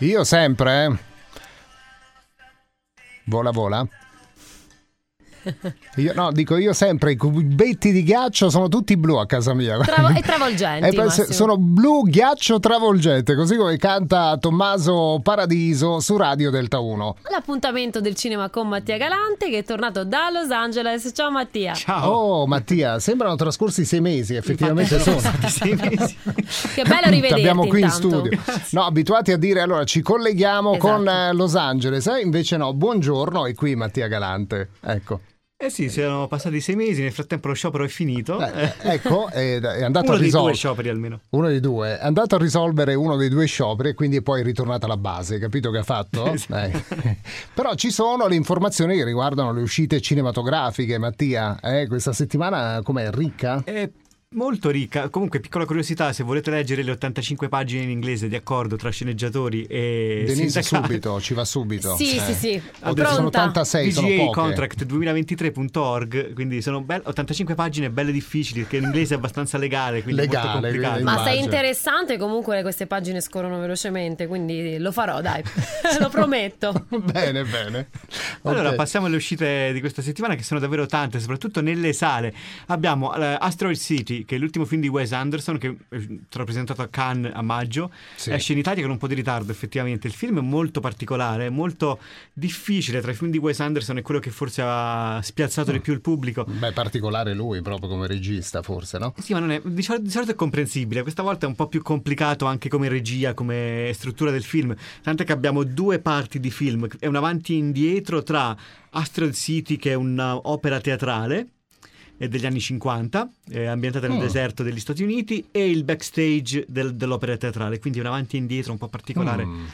Io sempre. eh. Vola, vola. Io, no, dico io sempre, i cubetti di ghiaccio sono tutti blu a casa mia. Travo- e travolgenti, Massimo. sono blu ghiaccio travolgente, così come canta Tommaso Paradiso su Radio Delta 1. L'appuntamento del cinema con Mattia Galante che è tornato da Los Angeles. Ciao Mattia. Ciao. Oh Mattia, sembrano trascorsi sei mesi, effettivamente Infatti, sono. sono stati sei mesi. Che bello rivederti Abbiamo qui intanto. in studio. No, abituati a dire allora ci colleghiamo Esatto. con eh, Los Angeles, eh? invece no, buongiorno, è qui Mattia Galante. Ecco. Eh sì, sono passati sei mesi, nel frattempo lo sciopero è finito. Eh, ecco, è, è andato Uno a dei due risolvere. scioperi almeno. Uno dei due è andato a risolvere uno dei due scioperi e quindi è poi ritornato alla base, capito che ha fatto? Eh. Però ci sono le informazioni che riguardano le uscite cinematografiche, Mattia. Eh, questa settimana com'è ricca? È molto ricca. Comunque, piccola curiosità, se volete leggere le 85 pagine in inglese di accordo tra sceneggiatori e Denise sindacati, subito, ci va subito. Sì, Eh. sì, sì. Oltre sono Pronta. 86, sono PGA. Contract 2023.org, quindi sono belle- 85 pagine belle difficili perché l'inglese è abbastanza legale, quindi Legale, molto complicato. quindi- Ma Immagino. sei interessante, comunque queste pagine scorrono velocemente, quindi lo farò, dai. lo prometto. bene, bene. Allora, Ok. passiamo alle uscite di questa settimana che sono davvero tante, soprattutto nelle sale. Abbiamo eh, Asteroid City, che è l'ultimo film di Wes Anderson, che è stato presentato a Cannes a maggio. Sì. Esce in Italia con un po' di ritardo, effettivamente. Il film è molto particolare, è molto difficile. Tra i film di Wes Anderson è quello che forse ha spiazzato di più il pubblico. Beh, particolare lui proprio come regista, forse, no? Sì, ma non è, di, solito, di solito è comprensibile. Questa volta è un po' più complicato anche come regia, come struttura del film. Tant'è che abbiamo due parti di film. È un avanti e indietro tra Asteroid City, che è un'opera teatrale degli anni 50, è ambientata nel Mm. deserto degli Stati Uniti, e il backstage del- dell'opera teatrale. Quindi un avanti e indietro un po' particolare. Mm.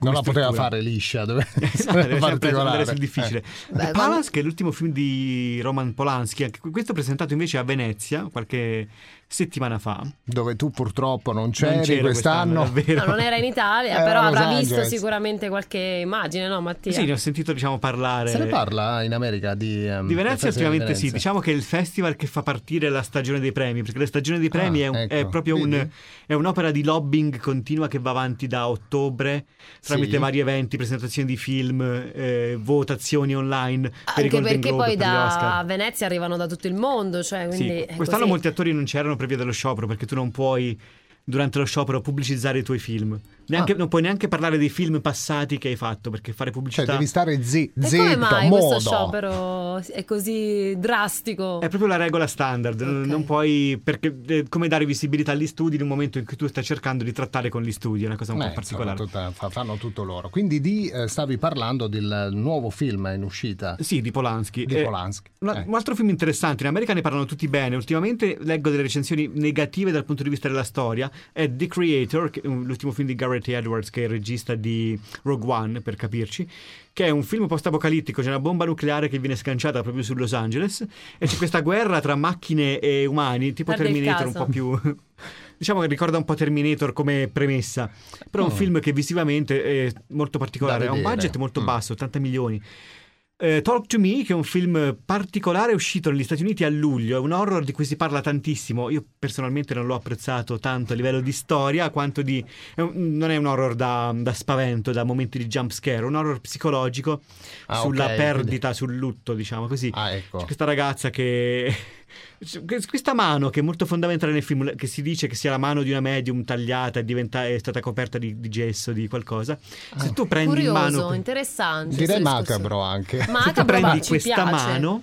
Non la poteva fare liscia, deve Esatto, essere sempre particolare. andare sul difficile. Eh. Beh, The Palace, che è l'ultimo film di Roman Polanski, anche questo presentato invece a Venezia qualche settimana fa. Dove tu purtroppo non Non c'eri c'ero quest'anno. davvero. No, non era in Italia, Era però avrà visto sicuramente qualche immagine, no Mattia? Sì, ne ho sentito diciamo parlare. Se ne parla in America di, ehm, Di Venezia di ultimamente sì, diciamo che è il festival che fa partire la stagione dei premi, perché la stagione dei premi Ah, è, un- è ecco, proprio vedi? un, è un'opera di lobbying continua che va avanti da ottobre tramite Sì. vari eventi, presentazioni di film, eh, votazioni online Anche perché Globe, poi per da Oscar. Venezia arrivano da tutto il mondo, cioè Sì, quindi è Quest'anno così. molti attori non c'erano per via dello sciopero perché tu non puoi durante lo sciopero pubblicizzare i tuoi film. Neanche- Ah. Non puoi neanche parlare dei film passati che hai fatto perché fare Cioè, pubblicità devi stare zi- E zitto, come mai modo. questo sciopero è così drastico? È proprio la regola standard, non- Ok. non puoi perché è come dare visibilità agli studi in un momento in cui tu stai cercando di trattare con gli studi, è una cosa un Eh, po' particolare. insomma, tutta- fa- fanno tutto loro. Quindi di, eh, stavi parlando del nuovo film in uscita Sì, di Polanski. di Eh, Polanski. una- Eh. Un altro film interessante, in America ne parlano tutti bene. Ultimamente leggo delle recensioni negative dal punto di vista della storia. È The Creator, l'ultimo film di Garrett Edwards, che è il regista di Rogue One, per capirci. Che è un film post-apocalittico. C'è una bomba nucleare che viene scanciata proprio su Los Angeles. E c'è questa guerra tra macchine e umani, tipo Guarda Terminator, un po' più. Diciamo che ricorda un po' Terminator come premessa. Però è un Mm. film che visivamente è molto particolare. Ha un budget molto Mm. basso, 80 milioni. Eh, Talk to Me, che è un film particolare, uscito negli Stati Uniti a luglio. È un horror di cui si parla tantissimo. Io personalmente non l'ho apprezzato tanto a livello di storia quanto di. è un- non è un horror da, da spavento, da momenti di jump scare, è un horror psicologico Ah, sulla ok, perdita, sul lutto, diciamo così. Ah, ecco. C'è questa ragazza che. Questa mano che è molto fondamentale nel film, che si dice che sia la mano di una medium tagliata e diventa- è stata coperta di, di gesso, di qualcosa. Se tu prendi in Curioso, mano. interessante. Direi macabro anche. Se tu Macabro, ma prendi questa piace. mano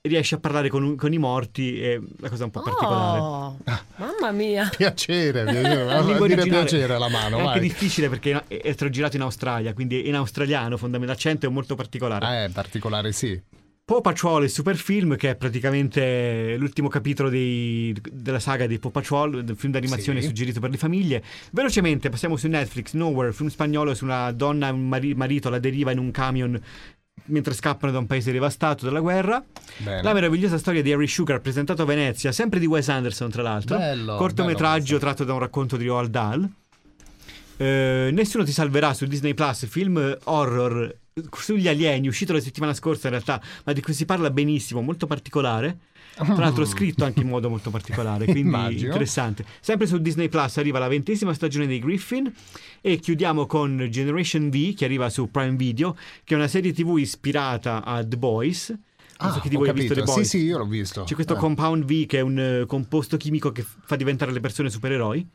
e riesci a parlare con, con i morti, è una cosa un po' particolare. Oh, mamma mia. Piacere, piacere. Lingua dire piacere la mano, È anche vai. difficile perché è, è stato girato in Australia, quindi è in australiano fondamentalmente l'accento è molto particolare. Eh, particolare sì. Paw Patrol, il super film, che è praticamente l'ultimo capitolo dei- della saga di Paw Patrol, del film d'animazione Sì. suggerito per le famiglie. Velocemente passiamo su Netflix, Nowhere, film spagnolo su una donna e un mari- marito alla deriva in un camion mentre scappano da un paese devastato dalla guerra. Bene. La meravigliosa storia di Harry Sugar, presentato a Venezia, sempre di Wes Anderson, tra l'altro. Bello, Cortometraggio bello tratto da un racconto di Roald Dahl. Eh, Nessuno ti salverà su Disney Plus, film horror sugli alieni, uscito la settimana scorsa in realtà, ma di cui si parla benissimo, molto particolare. Tra l'altro scritto anche in modo molto particolare, quindi interessante. Sempre su Disney Plus arriva la ventesima stagione dei Griffin e chiudiamo con Generation V che arriva su Prime Video, che è una serie TV ispirata a The Boys. Non so Ah, chi di voi ha visto. The Boys. Sì, sì, io l'ho visto. C'è questo Eh. Compound V che è un eh, composto chimico che fa diventare le persone supereroi.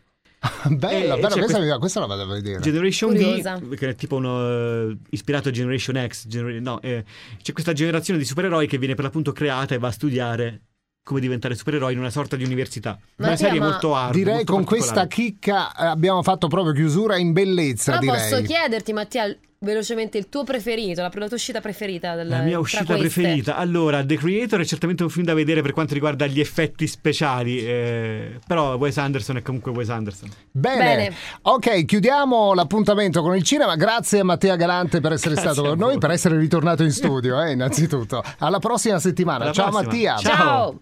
Bella, Eh, bella, c'è questa, quest- mi- questa la vado a vedere. Generation Curiosa. V, che è tipo uno eh, ispirato a Generation X. Genera- no, eh, c'è questa generazione di supereroi che viene per l'appunto creata e va a studiare come diventare supereroi in una sorta di università. Una Mattia, serie ma- molto hard. Direi molto con questa chicca eh, abbiamo fatto proprio chiusura in bellezza, Ma direi. posso chiederti, Mattia, velocemente il tuo preferito, la, la tua uscita preferita? Del, La mia uscita preferita. Allora, The Creator è certamente un film da vedere per quanto riguarda gli effetti speciali. eh, però Wes Anderson è comunque Wes Anderson. Bene. Bene. ok, chiudiamo l'appuntamento con il cinema. Grazie a Mattia Galante per essere Grazie stato con noi, per essere ritornato in studio, eh, innanzitutto. Alla prossima settimana. Alla Ciao prossima. Mattia. Ciao. Ciao.